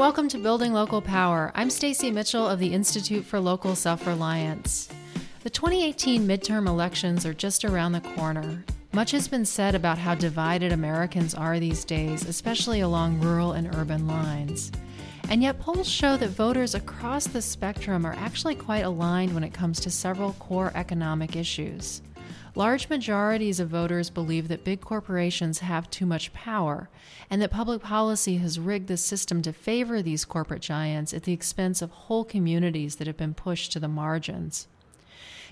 welcome to Building Local Power. I'm Stacy Mitchell of the Institute for Local Self-Reliance. The 2018 midterm elections are just around the corner. Much has been said about how divided Americans are these days, especially along rural and urban lines. And yet, polls show that voters across the spectrum are actually quite aligned when it comes to several core economic issues. Large majorities of voters believe that big corporations have too much power and that public policy has rigged the system to favor these corporate giants at the expense of whole communities that have been pushed to the margins.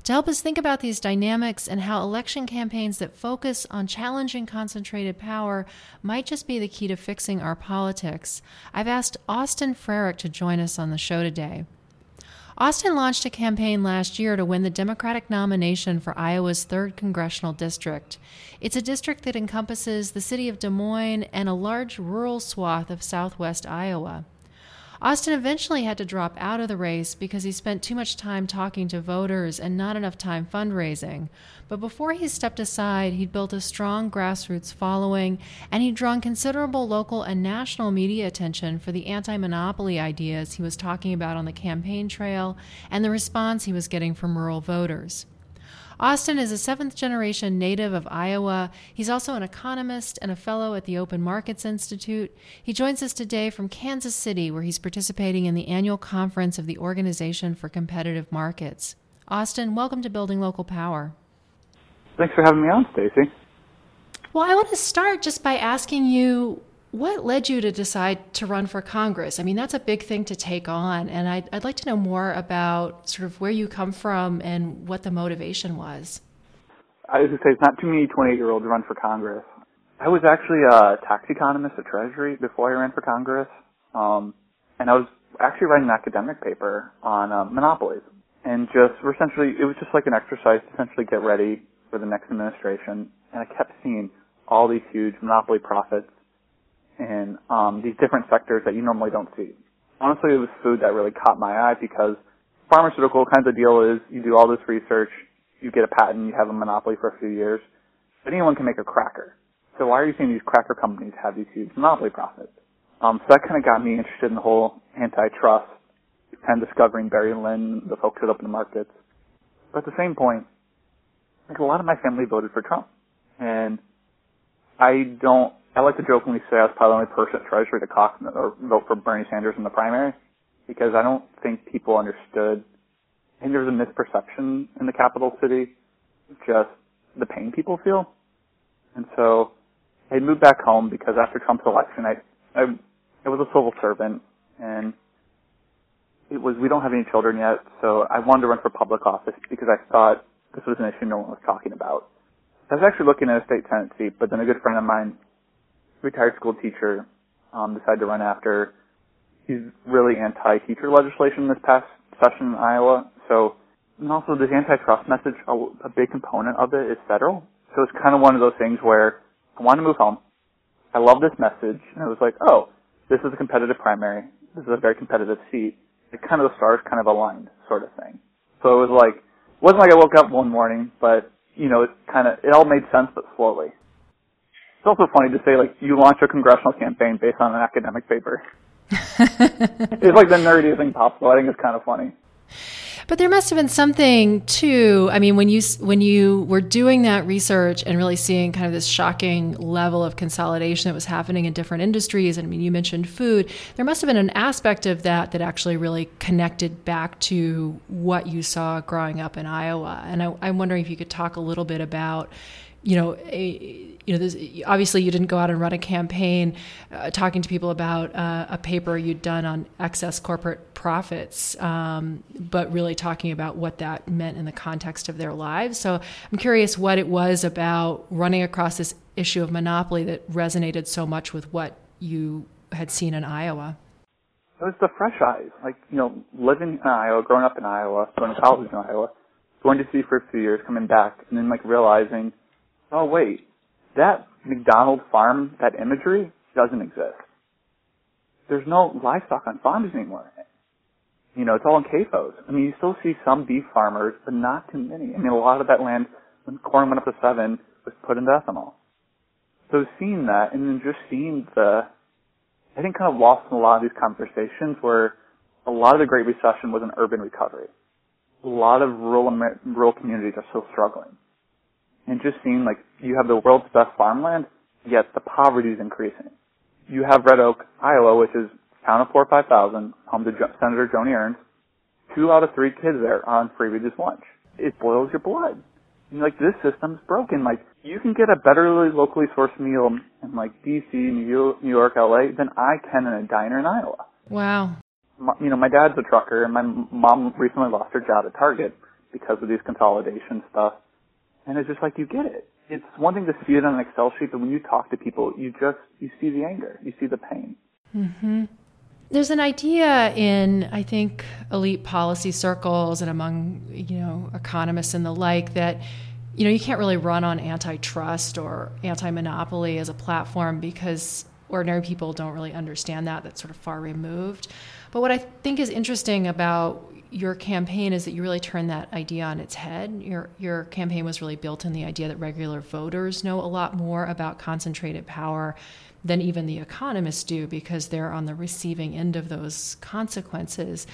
To help us think about these dynamics and how election campaigns that focus on challenging concentrated power might just be the key to fixing our politics, I've asked Austin Frerick to join us on the show today. Austin launched a campaign last year to win the Democratic nomination for Iowa's 3rd Congressional District. It's a district that encompasses the city of Des Moines and a large rural swath of southwest Iowa. Austin eventually had to drop out of the race because he spent too much time talking to voters and not enough time fundraising. But before he stepped aside, he'd built a strong grassroots following and he'd drawn considerable local and national media attention for the anti monopoly ideas he was talking about on the campaign trail and the response he was getting from rural voters. Austin is a seventh generation native of Iowa. He's also an economist and a fellow at the Open Markets Institute. He joins us today from Kansas City, where he's participating in the annual conference of the Organization for Competitive Markets. Austin, welcome to Building Local Power. Thanks for having me on, Stacy. Well, I want to start just by asking you what led you to decide to run for Congress? I mean, that's a big thing to take on, and I'd, I'd like to know more about sort of where you come from and what the motivation was. I was going to say, it's not too many 28 year olds run for Congress. I was actually a tax economist at Treasury before I ran for Congress, um, and I was actually writing an academic paper on uh, monopolies. And just, essentially, it was just like an exercise to essentially get ready for the next administration, and I kept seeing all these huge monopoly profits in um, these different sectors that you normally don't see. Honestly, it was food that really caught my eye because pharmaceutical kinds of deal is you do all this research, you get a patent, you have a monopoly for a few years. Anyone can make a cracker. So why are you seeing these cracker companies have these huge monopoly profits? Um, so that kind of got me interested in the whole antitrust, of discovering Barry Lynn, the folks that open the markets. But at the same point, like a lot of my family voted for Trump. And I don't I like to jokingly say I was probably the only person at Treasury to caucus or vote for Bernie Sanders in the primary because I don't think people understood. I think there was a misperception in the capital city, just the pain people feel. And so I moved back home because after Trump's election, I, I, I was a civil servant and it was, we don't have any children yet, so I wanted to run for public office because I thought this was an issue no one was talking about. I was actually looking at a state seat, but then a good friend of mine retired school teacher, um, decided to run after. He's really anti-teacher legislation this past session in Iowa. So, and also this antitrust message, a, a big component of it is federal. So it's kind of one of those things where I want to move home. I love this message. And it was like, oh, this is a competitive primary. This is a very competitive seat. It kind of the stars kind of aligned sort of thing. So it was like, it wasn't like I woke up one morning, but you know, it kind of, it all made sense, but slowly. It's also funny to say like you launch a congressional campaign based on an academic paper. it's like the nerdiest thing possible. I think it's kind of funny. But there must have been something too. I mean, when you when you were doing that research and really seeing kind of this shocking level of consolidation that was happening in different industries, and I mean, you mentioned food. There must have been an aspect of that that actually really connected back to what you saw growing up in Iowa. And I, I'm wondering if you could talk a little bit about you know, a, you know, obviously you didn't go out and run a campaign uh, talking to people about uh, a paper you'd done on excess corporate profits, um, but really talking about what that meant in the context of their lives. So I'm curious what it was about running across this issue of monopoly that resonated so much with what you had seen in Iowa. It was the fresh eyes, like you know, living in Iowa, growing up in Iowa, going to college in Iowa, going to sea for a few years, coming back, and then like realizing oh wait, that McDonald farm, that imagery doesn't exist. There's no livestock on farms anymore. You know, it's all in CAFOs. I mean, you still see some beef farmers, but not too many. I mean, a lot of that land, when corn went up to seven, was put into ethanol. So seeing that, and then just seeing the I think kind of lost in a lot of these conversations where a lot of the Great Recession was an urban recovery. A lot of rural rural communities are still struggling, and just seeing like you have the world's best farmland, yet the poverty is increasing. You have Red Oak, Iowa, which is a town of four or five thousand, home to Senator Joni Ernst. Two out of three kids there are on free reduced lunch. It boils your blood. And like this system's broken. Like you can get a better locally sourced meal in like DC, New York, LA than I can in a diner in Iowa. Wow. My, you know, my dad's a trucker, and my mom recently lost her job at Target because of these consolidation stuff. And it's just like you get it. It's one thing to see it on an Excel sheet, but when you talk to people, you just you see the anger, you see the pain. Mm-hmm. There's an idea in, I think, elite policy circles and among, you know, economists and the like that, you know, you can't really run on antitrust or anti-monopoly as a platform because ordinary people don't really understand that. That's sort of far removed. But what I think is interesting about your campaign is that you really turned that idea on its head. Your your campaign was really built in the idea that regular voters know a lot more about concentrated power than even the economists do because they're on the receiving end of those consequences.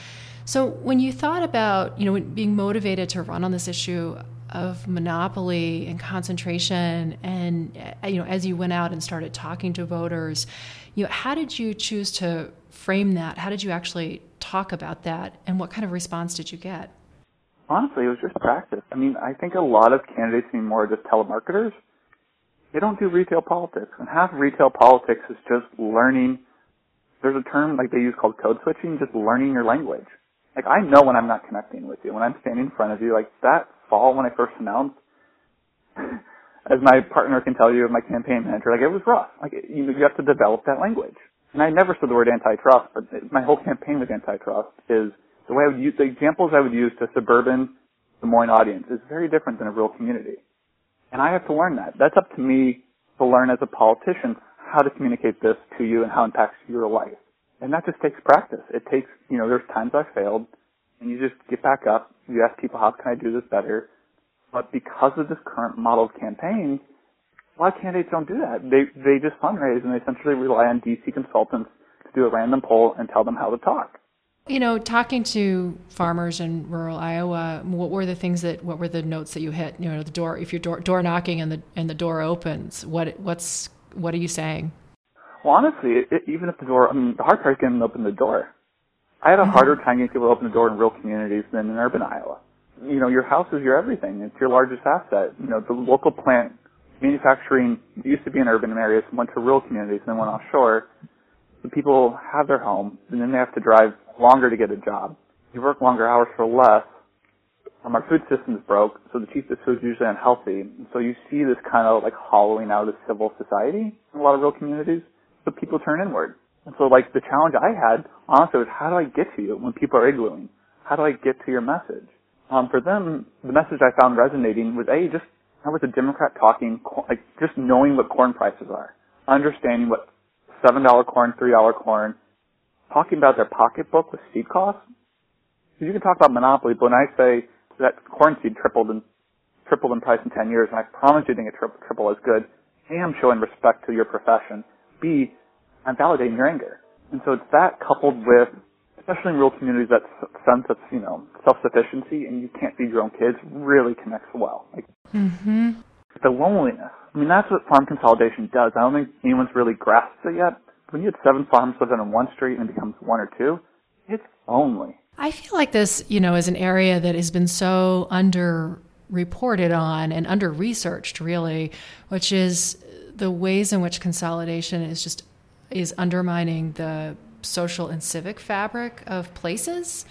So when you thought about, you know, being motivated to run on this issue of monopoly and concentration and you know as you went out and started talking to voters, you know, how did you choose to frame that? How did you actually talk about that and what kind of response did you get? Honestly, it was just practice. I mean, I think a lot of candidates seem more just telemarketers they don't do retail politics. And half of retail politics is just learning. There's a term like they use called code switching, just learning your language. Like I know when I'm not connecting with you, when I'm standing in front of you, like that fall when I first announced, as my partner can tell you, my campaign manager, like it was rough. Like you, you have to develop that language. And I never said the word antitrust, but my whole campaign with antitrust is the way I would use, the examples I would use to suburban Des Moines audience is very different than a rural community. And I have to learn that. That's up to me to learn as a politician how to communicate this to you and how it impacts your life. And that just takes practice. It takes, you know, there's times I've failed and you just get back up. You ask people, how can I do this better? But because of this current model of campaign, a lot of candidates don't do that. They, they just fundraise and they essentially rely on DC consultants to do a random poll and tell them how to talk. You know, talking to farmers in rural Iowa, what were the things that what were the notes that you hit? You know, the door if you're door, door knocking and the and the door opens, what what's what are you saying? Well, honestly, it, it, even if the door, I mean, the hard part is getting them to open the door. I had a mm-hmm. harder time getting people to open the door in rural communities than in urban Iowa. You know, your house is your everything. It's your largest asset. You know, the local plant manufacturing used to be in urban areas, went to rural communities, and then went offshore. The people have their home, and then they have to drive longer to get a job. You work longer hours for less. Um, our food system is broke, so the cheapest food is usually unhealthy. So you see this kind of like hollowing out of civil society in a lot of rural communities. So people turn inward. And so like the challenge I had, honestly, was how do I get to you when people are iglooing? How do I get to your message? Um, for them, the message I found resonating was a just I was a Democrat talking like just knowing what corn prices are, understanding what seven dollar corn, three dollar corn, talking about their pocketbook with seed costs. You can talk about monopoly, but when I say that corn seed tripled in tripled in price in 10 years, and I promise you think it triple, as good, A, I'm showing respect to your profession. B, I'm validating your anger. And so it's that coupled with, especially in rural communities, that sense of, you know, self-sufficiency and you can't feed your own kids really connects well. Like, mm-hmm. The loneliness. I mean, that's what farm consolidation does. I don't think anyone's really grasped it yet, when you have seven farms living on one street and it becomes one or two, it's lonely. I feel like this, you know, is an area that has been so under reported on and under researched really, which is the ways in which consolidation is just is undermining the social and civic fabric of places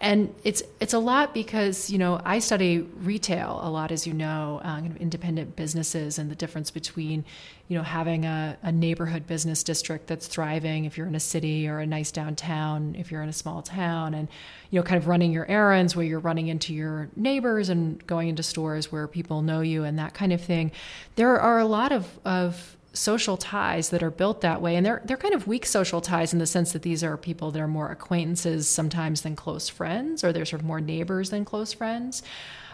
and it's it's a lot because you know I study retail a lot, as you know, uh, independent businesses and the difference between you know having a, a, neighborhood business district that's thriving if you're in a city or a nice downtown if you're in a small town, and you know kind of running your errands where you're running into your neighbors and going into stores where people know you and that kind of thing. There are a lot of of social ties that are built that way and they're they're kind of weak social ties in the sense that these are people that are more acquaintances sometimes than close friends or they're sort of more neighbors than close friends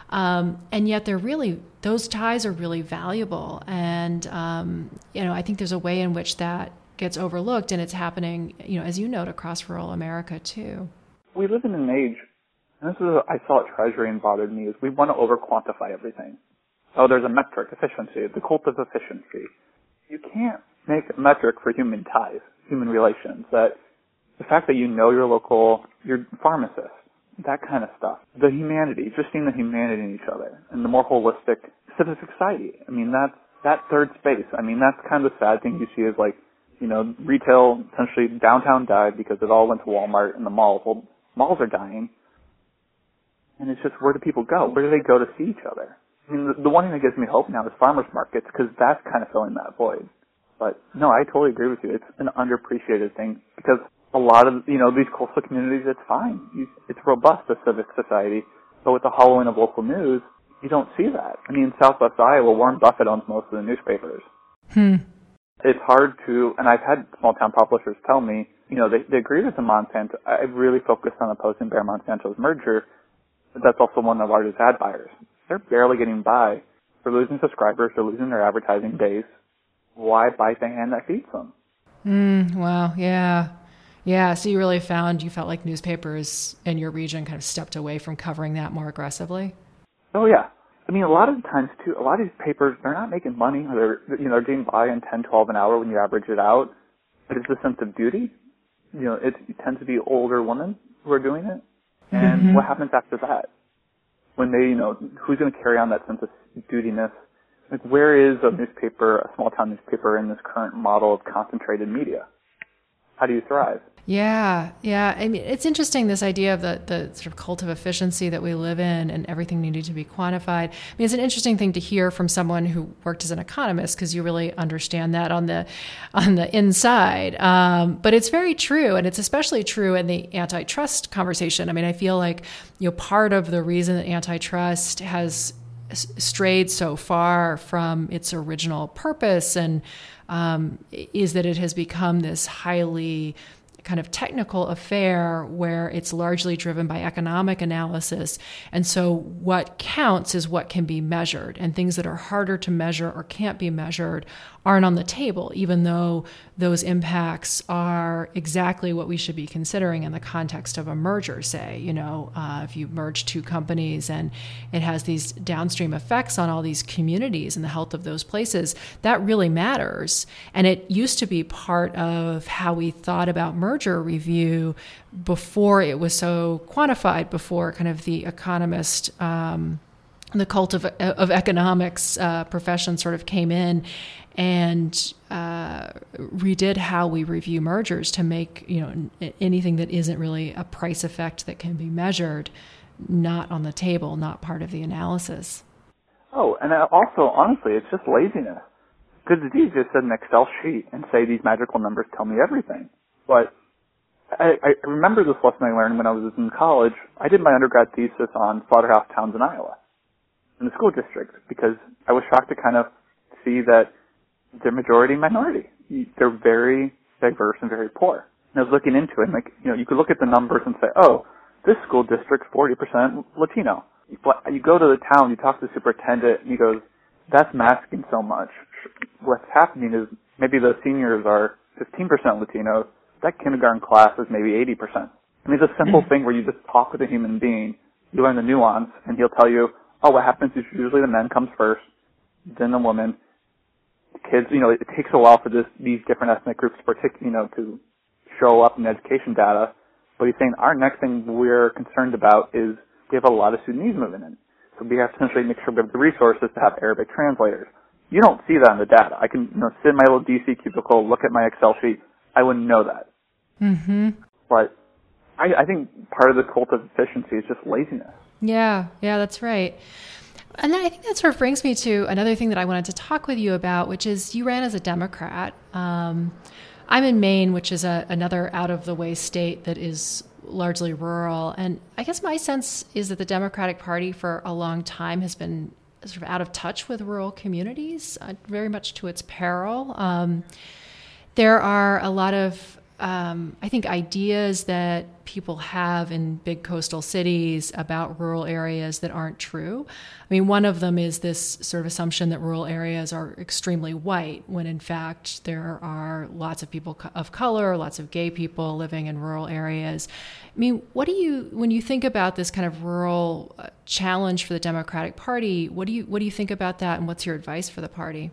um, and yet they're really those ties are really valuable and um, you know I think there's a way in which that gets overlooked, and it's happening, you know, as you note, across rural America too. We live in an age, and this is what I saw at Treasury and bothered me, is we want to over quantify everything. Oh, there's a metric, efficiency, the cult of efficiency. You can't make a metric for human ties, human relations. That the fact that you know your local, your pharmacist, that kind of stuff. The humanity, just seeing the humanity in each other, and the more holistic civic society. I mean, that's that third space. I mean, that's kind of the sad thing you see is like, you know, retail essentially downtown died because it all went to Walmart and the malls. Well, malls are dying, and it's just where do people go? Where do they go to see each other? I mean, the, the one thing that gives me hope now is farmers markets because that's kind of filling that void. But no, I totally agree with you. It's an underappreciated thing because a lot of, you know, these coastal communities, it's fine. It's robust, the civic society. But with the hollowing of local news, you don't see that. I mean, Southwest Iowa, Warren Buffett owns most of the newspapers. Hmm. It's hard to, and I've had small town publishers tell me, you know, they, they agree with the Monsanto. I really focused on opposing Bayer Monsanto's merger, but that's also one of our largest ad buyers. They're barely getting by. They're losing subscribers. They're losing their advertising base. Why bite the hand that feeds them? Mm, wow. Yeah. Yeah. So you really found you felt like newspapers in your region kind of stepped away from covering that more aggressively? Oh, yeah. I mean, a lot of the times too, a lot of these papers, they're not making money. They're, you know, they're getting by in 10, 12 an hour when you average it out. But it's a sense of duty. You know, it, it tends to be older women who are doing it. And mm-hmm. what happens after that? When they, you know, who's going to carry on that sense of dutyness? Like, where is a newspaper, a small town newspaper in this current model of concentrated media? How do you thrive? Yeah, yeah. I mean, it's interesting this idea of the the sort of cult of efficiency that we live in, and everything needing to be quantified. I mean, it's an interesting thing to hear from someone who worked as an economist because you really understand that on the on the inside. Um, but it's very true, and it's especially true in the antitrust conversation. I mean, I feel like you know part of the reason that antitrust has strayed so far from its original purpose and um, is that it has become this highly kind of technical affair where it's largely driven by economic analysis. And so what counts is what can be measured, and things that are harder to measure or can't be measured aren't on the table, even though those impacts are exactly what we should be considering in the context of a merger, say. You know, uh, if you merge two companies and it has these downstream effects on all these communities and the health of those places, that really matters. And it used to be part of how we thought about merger review before it was so quantified, before kind of the economist. Um, the cult of, of economics uh, profession sort of came in and uh, redid how we review mergers to make you know anything that isn't really a price effect that can be measured not on the table, not part of the analysis. Oh, and also honestly, it's just laziness. Because it's easy to set an Excel sheet and say these magical numbers tell me everything. But I, I remember this lesson I learned when I was in college. I did my undergrad thesis on slaughterhouse towns in Iowa, in the school district, because I was shocked to kind of see that they're majority minority. They're very diverse and very poor. And I was looking into it, and like, you know, you could look at the numbers and say, oh, this school district's 40% Latino. You go to the town, you talk to the superintendent, and he goes, that's masking so much. What's happening is maybe the seniors are 15% Latino. That kindergarten class is maybe 80%. I mean, it's a simple mm-hmm. thing where you just talk with a human being, you learn the nuance, and he'll tell you, oh, what happens is usually the man comes first, then the woman, kids, you know, it takes a while for this, these different ethnic groups, partic- you know, to show up in education data. But he's saying our next thing we're concerned about is we have a lot of Sudanese moving in. So we have to essentially make sure we have the resources to have Arabic translators. You don't see that in the data. I can, you know, sit in my little DC cubicle, look at my Excel sheet. I wouldn't know that. Mm-hmm. But I, I think part of the cult of efficiency is just laziness. Yeah, yeah, that's right. And then I think that sort of brings me to another thing that I wanted to talk with you about, which is you ran as a Democrat. Um, I'm in Maine, which is a, another out of the way state that is largely rural. And I guess my sense is that the Democratic Party for a long time has been sort of out of touch with rural communities, uh, very much to its peril. Um, there are a lot of um, I think, ideas that people have in big coastal cities about rural areas that aren't true. I mean, one of them is this sort of assumption that rural areas are extremely white, when in fact there are lots of people of color, lots of gay people living in rural areas. I mean, what do you, when you think about this kind of rural uh, challenge for the Democratic Party, what do you what do you think about that, and what's your advice for the party?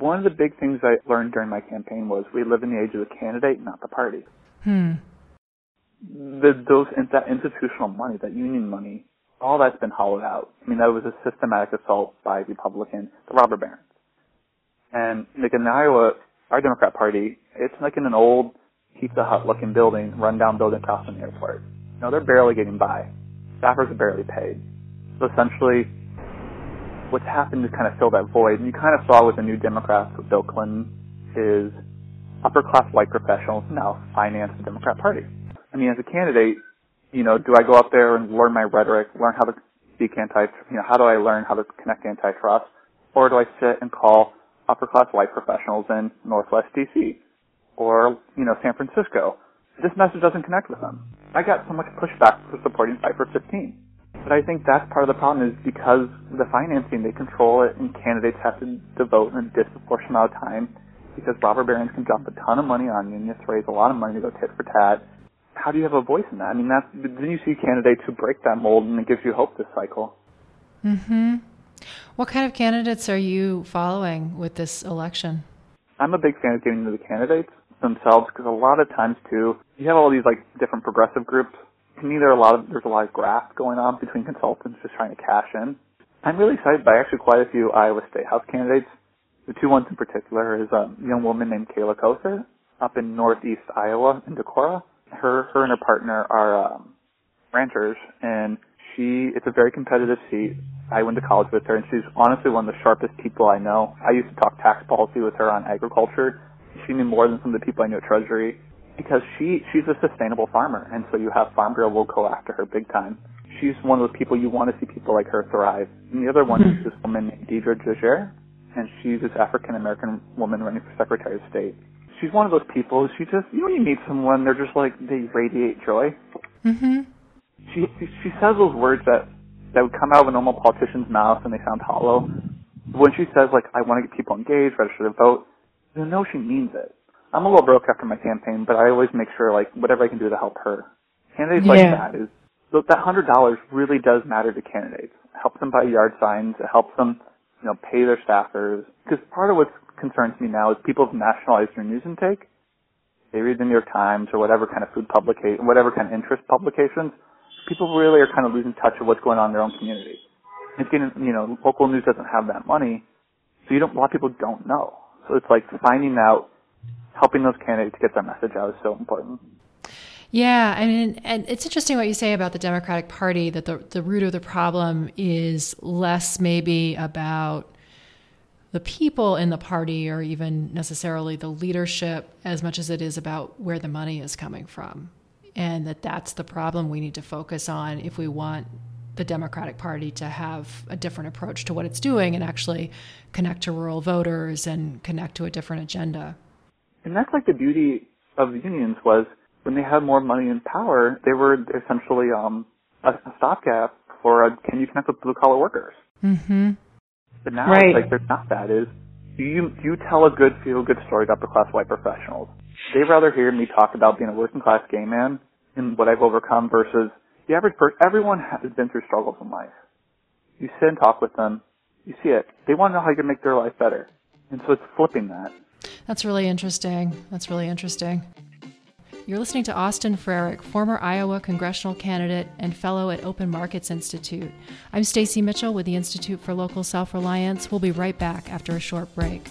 One of the big things I learned during my campaign was we live in the age of the candidate, not the party. Hmm. The, those that institutional money, that union money, all that's been hollowed out. I mean, that was a systematic assault by Republicans, the robber barons. And like in Iowa, our Democrat Party, it's like in an old Pizza Hut looking building, rundown building across from the airport. You know, they're barely getting by. Staffers are barely paid. So essentially, what's happened to kind of fill that void, and you kind of saw with the new Democrats with Bill Clinton, is upper class white professionals now finance the Democrat Party. I mean, as a candidate, you know, do I go up there and learn my rhetoric, learn how to speak anti, you know, how do I learn how to connect antitrust, or do I sit and call upper class white professionals in Northwest DC or you know San Francisco? This message doesn't connect with them. I got so much pushback for supporting for 15. But I think that's part of the problem is because the financing, they control it and candidates have to devote a disproportionate amount of time because robber barons can dump a ton of money on you and you have to raise a lot of money to go tit for tat. How do you have a voice in that? I mean, that's, then you see candidates who break that mold and it gives you hope this cycle. hmm What kind of candidates are you following with this election? I'm a big fan of getting to the candidates themselves because a lot of times too, you have all these like different progressive groups to me, there are a lot of there's a lot of graft going on between consultants just trying to cash in. I'm really excited by actually quite a few Iowa State House candidates. The two ones in particular is a young woman named Kayla Koether up in northeast Iowa in Decorah. Her her and her partner are um, ranchers, and she it's a very competitive seat. I went to college with her, and she's honestly one of the sharpest people I know. I used to talk tax policy with her on agriculture. She knew more than some of the people I knew at Treasury because she she's a sustainable farmer, and so you have Farm Bureau will go after her big time. She's one of those people you want to see people like her thrive. And the other one is this woman named Deidre DeJear, and she's this African American woman running for Secretary of State. She's one of those people. She just you know when you meet someone, they're just like they radiate joy. Mm-hmm. She she says those words that that would come out of a normal politician's mouth and they sound hollow. When she says like I want to get people engaged, register to vote, you know she means it. I'm a little broke after my campaign, but I always make sure like whatever I can do to help her. Candidates yeah. like that is look that hundred dollars really does matter to candidates. It helps them buy yard signs. It helps them, you know, pay their staffers. Because part of what concerns me now is people have nationalized their news intake. They read the New York Times or whatever kind of food publication, whatever kind of interest publications. People really are kind of losing touch of what's going on in their own community. It's getting, you know, local news doesn't have that money, so you don't. A lot of people don't know. So it's like finding out helping those candidates get their message out is so important. Yeah, I mean, and it's interesting what you say about the Democratic Party that the the root of the problem is less maybe about the people in the party or even necessarily the leadership as much as it is about where the money is coming from. And that that's the problem we need to focus on if we want the Democratic Party to have a different approach to what it's doing and actually connect to rural voters and connect to a different agenda. And that's like the beauty of the unions was when they had more money and power, they were essentially um, a, a stopgap for a, can you connect with blue collar workers? Mm-hmm. But now right. it's like there's not that. Is do you do you tell a good feel good story to upper class white professionals? They'd rather hear me talk about being a working class gay man and what I've overcome versus the average person. Everyone has been through struggles in life. You sit and talk with them. You see it. They want to know how you can make their life better. And so it's flipping that. That's really interesting. That's really interesting. You're listening to Austin Frerick, former Iowa congressional candidate and fellow at Open Markets Institute. I'm Stacy Mitchell with the Institute for Local Self-Reliance. We'll be right back after a short break.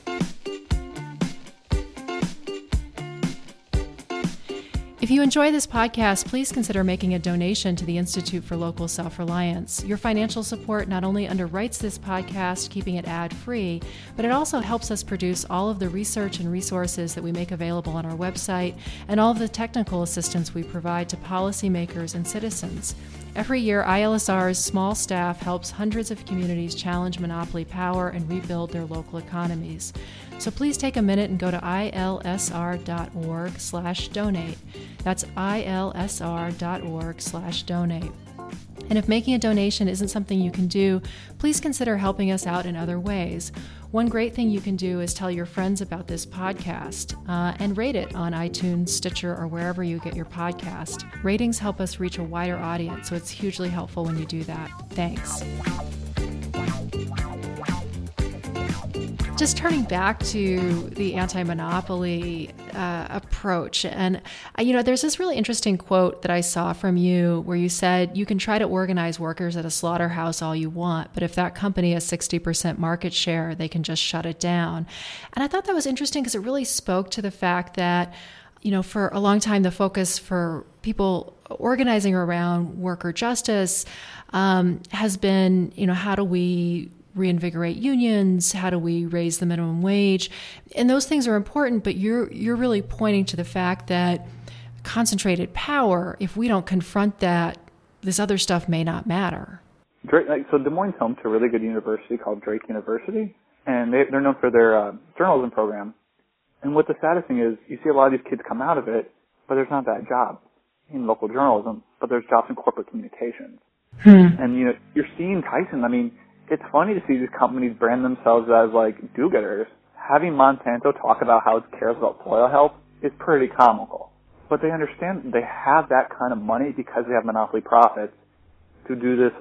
If you enjoy this podcast, please consider making a donation to the Institute for Local Self Reliance. Your financial support not only underwrites this podcast, keeping it ad free, but it also helps us produce all of the research and resources that we make available on our website and all of the technical assistance we provide to policymakers and citizens. Every year, ILSR's small staff helps hundreds of communities challenge monopoly power and rebuild their local economies. So please take a minute and go to ilsr.org slash donate. That's ilsr.org slash donate. And if making a donation isn't something you can do, please consider helping us out in other ways. One great thing you can do is tell your friends about this podcast uh, and rate it on iTunes, Stitcher, or wherever you get your podcast. Ratings help us reach a wider audience, so it's hugely helpful when you do that. Thanks. Just turning back to the anti-monopoly uh, approach. And uh, you know there's this really interesting quote that i saw from you where you said you can try to organize workers at a slaughterhouse all you want but if that company has 60% market share they can just shut it down. And i thought that was interesting because it really spoke to the fact that you know for a long time the focus for people organizing around worker justice um, has been you know how do we reinvigorate unions how do we raise the minimum wage and those things are important but you're you're really pointing to the fact that concentrated power if we don't confront that this other stuff may not matter Drake, like, so Des Moines home to a really good university called Drake University, and they, they're known for their uh, journalism program. And what the saddest thing is, you see a lot of these kids come out of it, but there's not that job in local journalism, but there's jobs in corporate communications. Hmm. And you know, you're seeing Tyson. I mean, it's funny to see these companies brand themselves as like do-getters. Having Monsanto talk about how it cares about soil health is pretty comical. But they understand they have that kind of money because they have monopoly profits to do this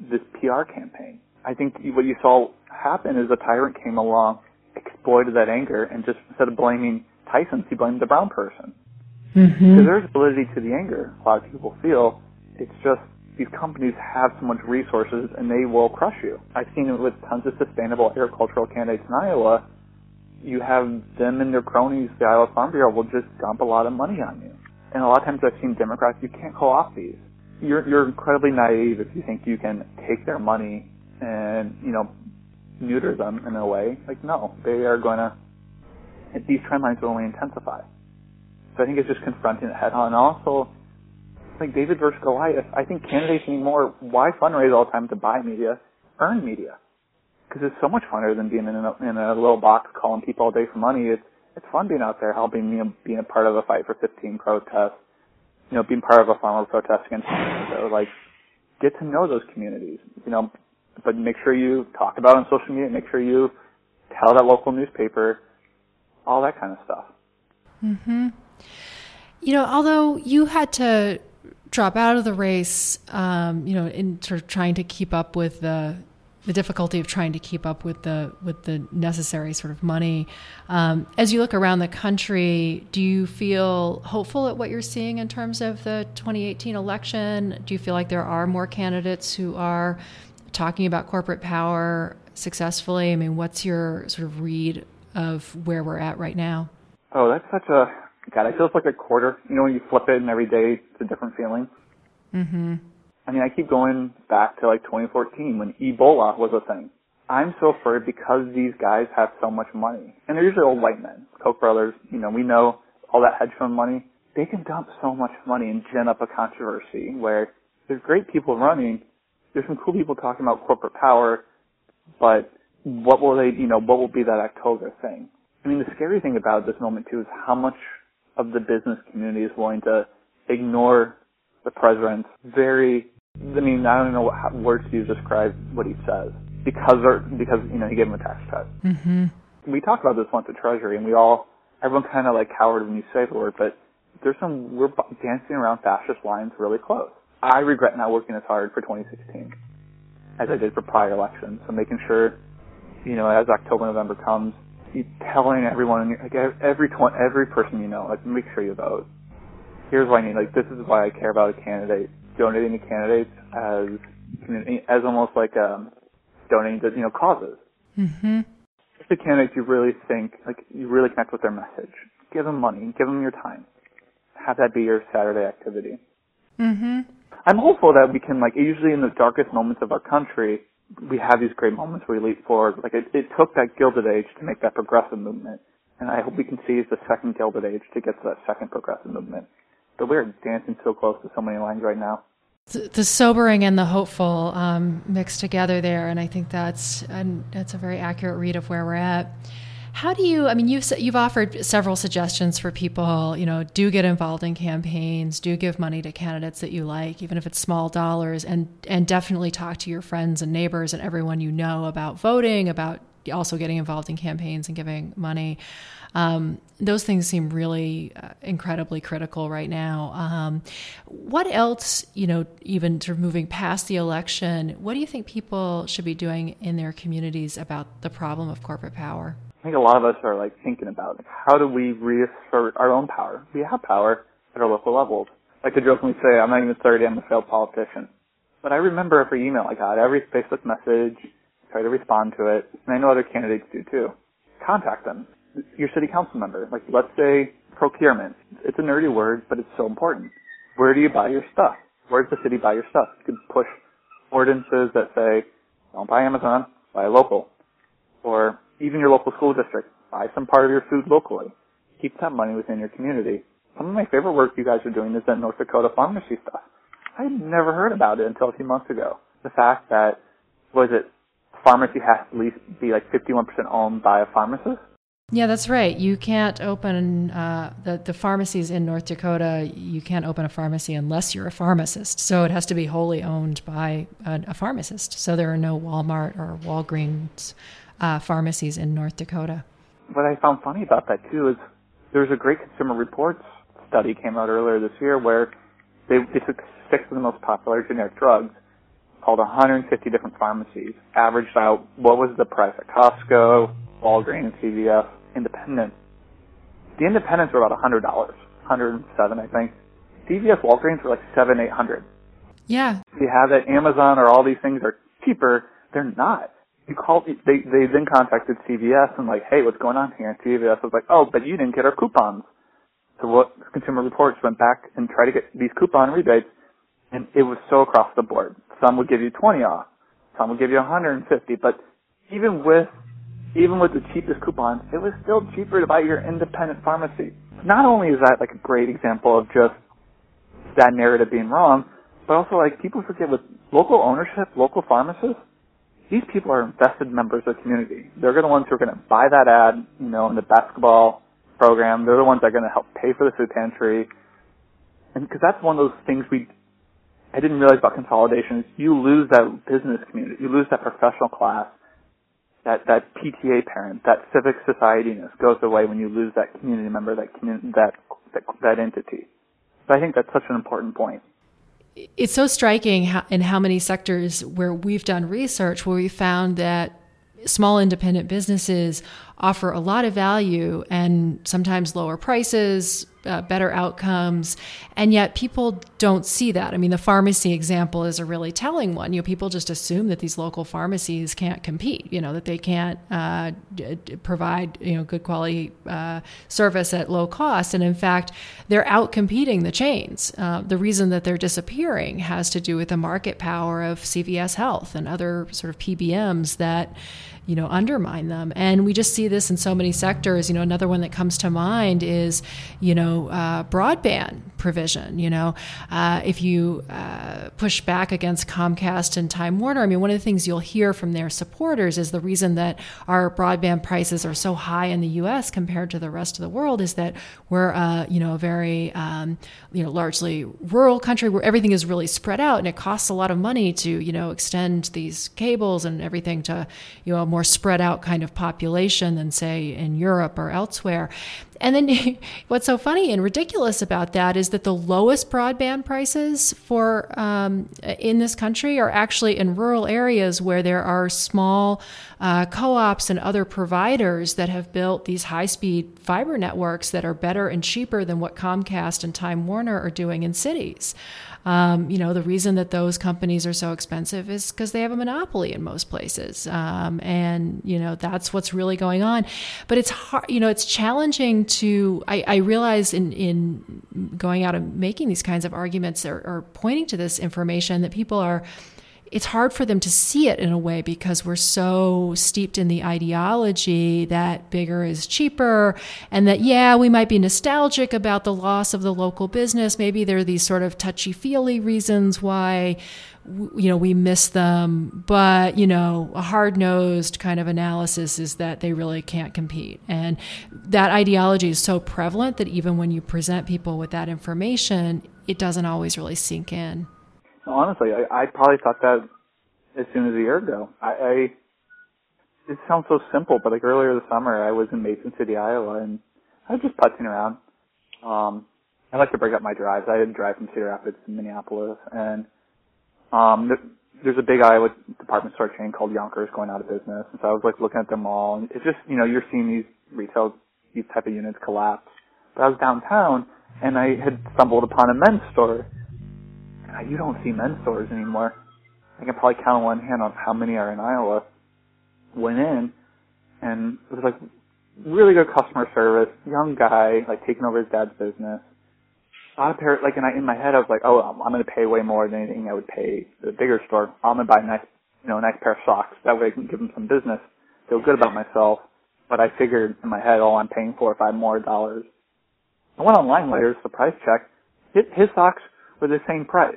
this PR campaign. I think what you saw happen is a tyrant came along, exploited that anger, and just instead of blaming Tyson, he blamed the brown person. Mm-hmm. So there's validity to the anger. A lot of people feel it's just these companies have so much resources and they will crush you. I've seen it with tons of sustainable agricultural candidates in Iowa. You have them and their cronies, the Iowa Farm Bureau, will just dump a lot of money on you. And a lot of times I've seen Democrats, you can't off these. You're, you're incredibly naive if you think you can take their money and, you know, neuter them in a way. Like, no, they are going to, these trend lines will only intensify. So I think it's just confronting it head on. Also, like David versus Goliath. I think candidates need more. why fundraise all the time to buy media? Earn media. Because it's so much funner than being in a, in a little box calling people all day for money. It's, it's fun being out there helping, you know, being a part of a fight for 15 protest, you know, being part of a farmer protest against so like, get to know those communities, you know, but make sure you talk about it on social media, make sure you tell that local newspaper, all that kind of stuff. Mhm. You know, although you had to drop out of the race, um, you know, in sort of trying to keep up with the the difficulty of trying to keep up with the with the necessary sort of money. Um, as you look around the country, do you feel hopeful at what you're seeing in terms of the 2018 election? Do you feel like there are more candidates who are talking about corporate power successfully? I mean, what's your sort of read of where we're at right now? Oh, that's such a God, it feels like a quarter. You know, when you flip it and every day it's a different feeling. Mm-hmm. I mean, I keep going back to like 2014 when Ebola was a thing. I'm so afraid because these guys have so much money, and they're usually old white men. Koch brothers, you know, we know all that hedge fund money. They can dump so much money and gin up a controversy where there's great people running. There's some cool people talking about corporate power, but what will they, you know, what will be that October thing? I mean, the scary thing about this moment too is how much of the business community is willing to ignore the president's very, I mean, I don't know what words to describe what he says because, are because, you know, he gave him a tax cut. Mm-hmm. We talked about this once at Treasury and we all, everyone kind of like cowered when you say the word, but there's some, we're dancing around fascist lines really close. I regret not working as hard for 2016 as I did for prior elections. So making sure, you know, as October, November comes, telling everyone, like every tw- every person you know, like make sure you vote. Here's what I mean. Like this is why I care about a candidate. Donating to candidates as as almost like um, donating to you know causes. Mm-hmm. If the candidates you really think like you really connect with their message, give them money, give them your time, have that be your Saturday activity. Mm-hmm. I'm hopeful that we can like usually in the darkest moments of our country we have these great moments where we leap forward. Like it, it took that Gilded Age to make that progressive movement, and I hope we can seize the second Gilded Age to get to that second progressive movement. But we're dancing so close to so many lines right now. The sobering and the hopeful um, mixed together there, and I think that's and that's a very accurate read of where we're at. How do you? I mean, you've you've offered several suggestions for people. You know, do get involved in campaigns, do give money to candidates that you like, even if it's small dollars, and and definitely talk to your friends and neighbors and everyone you know about voting, about also getting involved in campaigns and giving money. Um, those things seem really uh, incredibly critical right now. Um, what else, you know, even sort of moving past the election, what do you think people should be doing in their communities about the problem of corporate power? I think a lot of us are like thinking about how do we reassert our own power? We have power at our local levels. I could jokingly say I'm not even 30, I'm a failed politician. But I remember every email I got, every Facebook message, try to respond to it, and I know other candidates do too. Contact them your city council member. Like, let's say procurement. It's a nerdy word, but it's so important. Where do you buy your stuff? Where does the city buy your stuff? You could push ordinances that say, don't buy Amazon, buy local. Or even your local school district, buy some part of your food locally. Keep that money within your community. Some of my favorite work you guys are doing is that North Dakota pharmacy stuff. I had never heard about it until a few months ago. The fact that, was it, pharmacy has to at least be like 51% owned by a pharmacist? Yeah, that's right. You can't open uh, the the pharmacies in North Dakota. You can't open a pharmacy unless you're a pharmacist. So it has to be wholly owned by a, a pharmacist. So there are no Walmart or Walgreens uh, pharmacies in North Dakota. What I found funny about that too is there was a great Consumer Reports study came out earlier this year where they, they took six of the most popular generic drugs, called 150 different pharmacies, averaged out what was the price at Costco, Walgreens, CVS, independent. The independents were about $100, 107 I think. CVS, Walgreens were like seven, eight hundred. Yeah. If you have that Amazon or all these things are cheaper. They're not. You call, they, they then contacted CVS and like, hey, what's going on here? And CVS was like, oh, but you didn't get our coupons. So what Consumer Reports went back and tried to get these coupon rebates and it was so across the board. Some would give you 20 off. Some would give you 150, but even with even with the cheapest coupons, it was still cheaper to buy your independent pharmacy. Not only is that like a great example of just that narrative being wrong, but also like people forget with local ownership, local pharmacists, these people are invested members of the community. They're the ones who are going to buy that ad, you know, in the basketball program. They're the ones that are going to help pay for the food pantry. And because that's one of those things we, I didn't realize about consolidation is you lose that business community. You lose that professional class that that PTA parent, that civic societyness goes away when you lose that community member, that community, that, that that entity. So I think that's such an important point. It's so striking how, in how many sectors where we've done research where we found that small independent businesses offer a lot of value and sometimes lower prices, uh, better outcomes, and yet people don't see that. I mean, the pharmacy example is a really telling one. You know, people just assume that these local pharmacies can't compete. You know, that they can't uh, d- provide you know good quality uh, service at low cost, and in fact, they're out competing the chains. Uh, the reason that they're disappearing has to do with the market power of CVS Health and other sort of PBMs that you know undermine them. And we just see this in so many sectors. You know another one that comes to mind is you know uh, broadband provision you know uh, if you uh, push back against comcast and time warner i mean one of the things you'll hear from their supporters is the reason that our broadband prices are so high in the us compared to the rest of the world is that we're uh, you know a very um, you know largely rural country where everything is really spread out and it costs a lot of money to you know extend these cables and everything to you know a more spread out kind of population than, say, in Europe or elsewhere. And then what's so funny and ridiculous about that is that the lowest broadband prices for um, in this country are actually in rural areas where there are small uh, co-ops and other providers that have built these high-speed fiber networks that are better and cheaper than what Comcast and Time Warner are doing in cities. Um, you know, the reason that those companies are so expensive is because they have a monopoly in most places. Um, and, you know, that's what's really going on. But it's hard, you know, it's challenging to, I, I realize in, in going out and making these kinds of arguments or, or pointing to this information that people are, it's hard for them to see it in a way because we're so steeped in the ideology that bigger is cheaper and that yeah we might be nostalgic about the loss of the local business. Maybe there are these sort of touchy feely reasons why you know we miss them. But you know a hard-nosed kind of analysis is that they really can't compete. And that ideology is so prevalent that even when you present people with that information it doesn't always really sink in honestly, I, I probably thought that as soon as a year ago. I, I it sounds so simple, but like earlier this summer, I was in Mason City, Iowa, and I was just putzing around. Um, I like to break up my drives. I didn't drive from Cedar Rapids to Minneapolis, and um, there, there's a big Iowa department store chain called Younkers going out of business. And so I was like looking at them all, and it's just you know you're seeing these retail these type of units collapse. But I was downtown, and I had stumbled upon a men's store you don't see men's stores anymore. I can probably count on one hand on how many are in Iowa. Went in, and it was like really good customer service. Young guy, like taking over his dad's business. Bought A pair, like, and I, in my head, I was like, oh, I'm, going to pay way more than anything I would pay the bigger store. I'm going to buy a nice, you know, a nice pair of socks. That way I can give him some business. Feel good about myself. But I figured in my head, oh, I'm paying four or five more dollars. I went online later, the price check. His socks were the same price.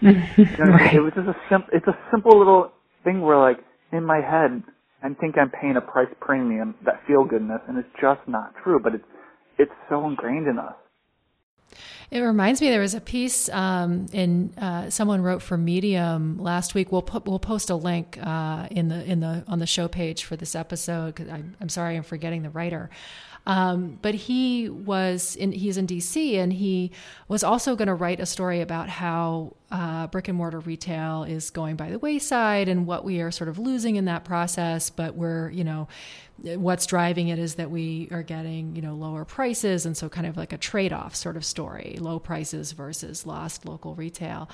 You know, right. It was just a simple. It's a simple little thing where, like, in my head, I think I'm paying a price premium, that feel goodness, and it's just not true. But it's it's so ingrained in us. It reminds me there was a piece um, in uh, someone wrote for Medium last week. We'll put we'll post a link uh, in the in the on the show page for this episode. Cause I'm, I'm sorry I'm forgetting the writer. Um, but he was in, he's in DC and he was also going to write a story about how uh, brick and mortar retail is going by the wayside and what we are sort of losing in that process. But we're, you know, what's driving it is that we are getting, you know, lower prices. And so kind of like a trade off sort of story low prices versus lost local retail.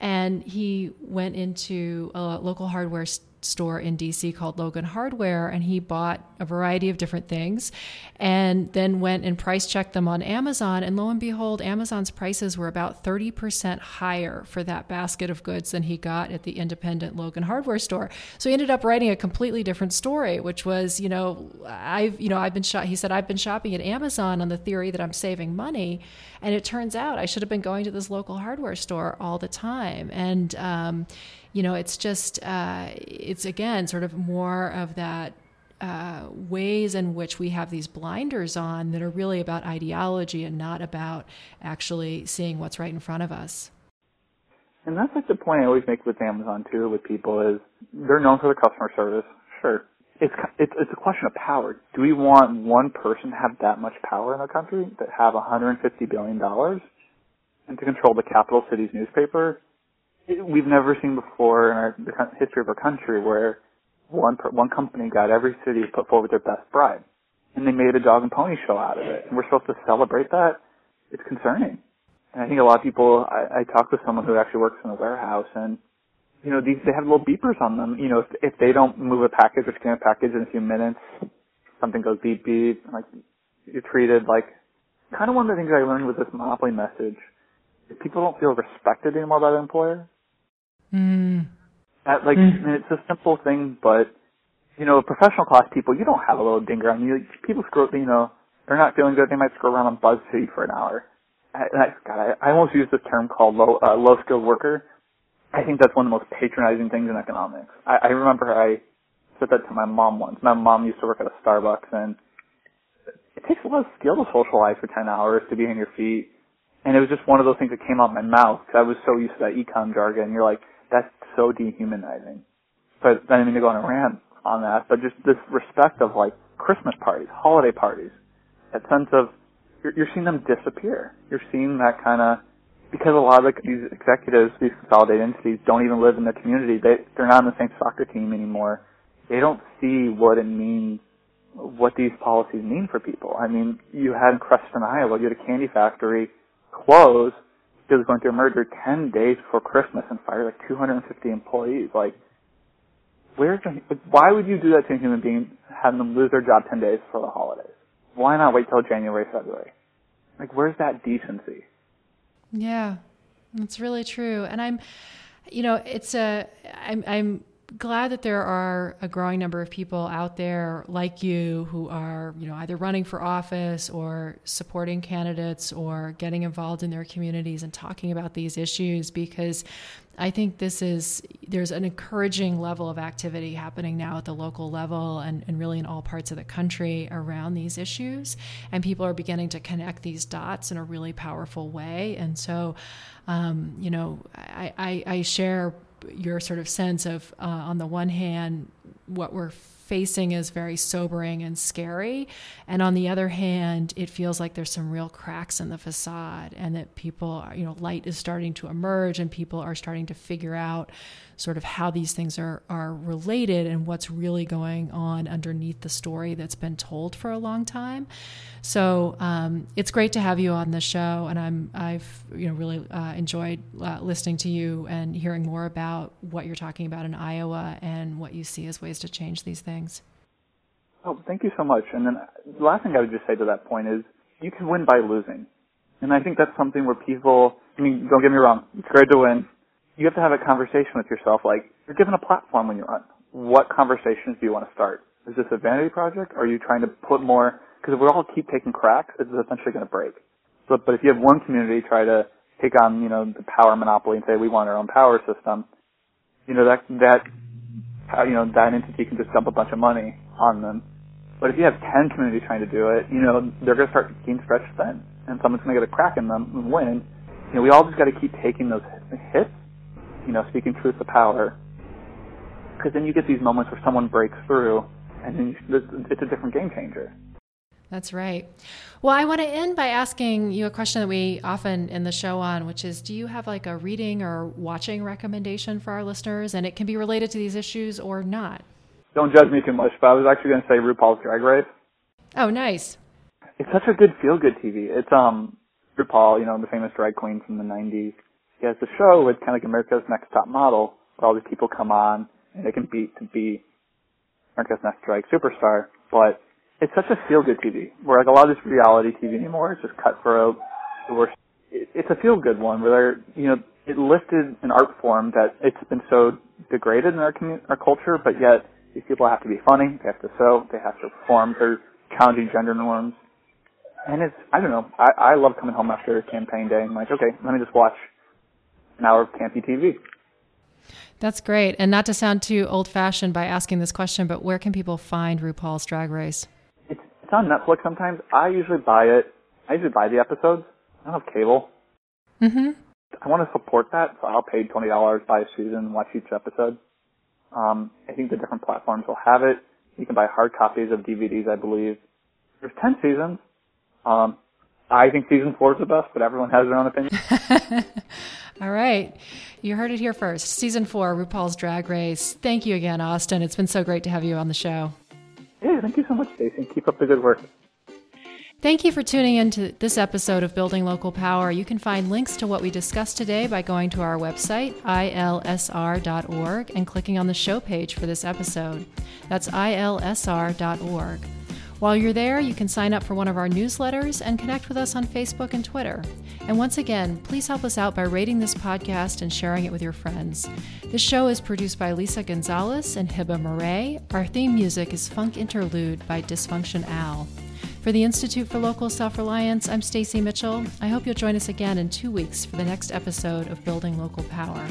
And he went into a local hardware store store in DC called Logan Hardware, and he bought a variety of different things and then went and price checked them on Amazon. And lo and behold, Amazon's prices were about 30% higher for that basket of goods than he got at the independent Logan Hardware store. So he ended up writing a completely different story, which was, you know, I've, you know, I've been shot. He said, I've been shopping at Amazon on the theory that I'm saving money. And it turns out I should have been going to this local hardware store all the time. And, um, you know, it's just, uh, it's again sort of more of that uh, ways in which we have these blinders on that are really about ideology and not about actually seeing what's right in front of us. And that's like the point I always make with Amazon too, with people is they're known for their customer service. Sure. It's, it's, it's a question of power. Do we want one person to have that much power in our country that have 150 billion dollars and to control the capital city's newspaper we've never seen before in our the history of our country where one one company got every city to put forward their best bride, and they made a dog and pony show out of it, and we're supposed to celebrate that. It's concerning, and I think a lot of people. I, I talked with someone who actually works in a warehouse, and you know these they have little beepers on them. You know if if they don't move a package or scan a package in a few minutes, something goes beep beep. Like you're treated like kind of one of the things I learned with this monopoly message. People don't feel respected anymore by their employer, Mm. At, like, mm. it's a simple thing, but you know, professional class people, you don't have a little dinger on you. People scroll, you know, they're not feeling good. They might scroll around on BuzzFeed for an hour. I, I, God, I, I almost use this term called low uh, low skilled worker. I think that's one of the most patronizing things in economics. I, I remember I said that to my mom once. My mom used to work at a Starbucks, and it takes a lot of skill to socialize for ten hours to be on your feet. And it was just one of those things that came out my mouth because I was so used to that econ jargon. You're like, that's so dehumanizing. But I didn't mean to go on a rant on that, but just this respect of like Christmas parties, holiday parties, that sense of you're, you're seeing them disappear. You're seeing that kind of because a lot of the, these executives, these consolidated entities, don't even live in the community. They they're not on the same soccer team anymore. They don't see what it means, what these policies mean for people. I mean, you had in Creston, Iowa, you had a candy factory close it was going through a merger 10 days before Christmas and fired like 250 employees. Like, where's the, why would you do that to a human being, having them lose their job 10 days before the holidays? Why not wait till January, February? Like, where's that decency? Yeah, that's really true. And I'm, You know, it's a. I'm. I'm glad that there are a growing number of people out there like you who are, you know, either running for office or supporting candidates or getting involved in their communities and talking about these issues because I think this is there's an encouraging level of activity happening now at the local level and, and really in all parts of the country around these issues. And people are beginning to connect these dots in a really powerful way. And so, um, you know, I, I, I share your sort of sense of, uh, on the one hand, what we're facing is very sobering and scary. And on the other hand, it feels like there's some real cracks in the facade and that people, are, you know, light is starting to emerge and people are starting to figure out sort of how these things are, are related and what's really going on underneath the story that's been told for a long time. So um, it's great to have you on the show, and I'm I've you know really uh, enjoyed uh, listening to you and hearing more about what you're talking about in Iowa and what you see as ways to change these things. Oh, thank you so much. And then uh, the last thing I would just say to that point is you can win by losing. And I think that's something where people, I mean, don't get me wrong, it's great to win, you have to have a conversation with yourself. Like you're given a platform when you run. What conversations do you want to start? Is this a vanity project? Are you trying to put more? Because if we all keep taking cracks, it's essentially going to break. But but if you have one community try to take on you know the power monopoly and say we want our own power system, you know that that you know that entity can just dump a bunch of money on them. But if you have ten communities trying to do it, you know they're going to start getting stretched thin, and someone's going to get a crack in them and win. You know we all just got to keep taking those hits you know, speaking truth to power. Because then you get these moments where someone breaks through, and then you, it's a different game changer. That's right. Well, I want to end by asking you a question that we often in the show on, which is do you have like a reading or watching recommendation for our listeners? And it can be related to these issues or not. Don't judge me too much, but I was actually going to say RuPaul's Drag Race. Oh, nice. It's such a good feel good TV. It's um RuPaul, you know, the famous drag queen from the 90s he has a show with kind of like America's Next Top Model, where all these people come on and they can beat to be America's Next Drag Superstar. But it's such a feel-good TV, where like a lot of this reality TV anymore is just cutthroat. It's a feel-good one where they're you know it lifted an art form that it's been so degraded in our our culture, but yet these people have to be funny, they have to sew, they have to perform, they're challenging gender norms. And it's, I don't know, I, I love coming home after campaign day and like, okay, let me just watch an hour of campy TV. That's great. And not to sound too old fashioned by asking this question, but where can people find RuPaul's Drag Race? It's, on Netflix sometimes. I usually buy it. I usually buy the episodes. I don't have cable. Mm-hmm. I want to support that, so I'll pay twenty dollars buy a season and watch each episode. Um, I think the different platforms will have it. You can buy hard copies of DVDs, I believe. There's ten seasons. Um, I think season four is the best, but everyone has their own opinion. All right. You heard it here first. Season four, RuPaul's Drag Race. Thank you again, Austin. It's been so great to have you on the show. Yeah, thank you so much, Stacy. Keep up the good work. Thank you for tuning in to this episode of Building Local Power. You can find links to what we discussed today by going to our website, ilsr.org, and clicking on the show page for this episode. That's ilsr.org. While you're there, you can sign up for one of our newsletters and connect with us on Facebook and Twitter. And once again, please help us out by rating this podcast and sharing it with your friends. This show is produced by Lisa Gonzalez and Hiba Murray. Our theme music is Funk Interlude by Dysfunction Al. For the Institute for Local Self Reliance, I'm Stacy Mitchell. I hope you'll join us again in two weeks for the next episode of Building Local Power.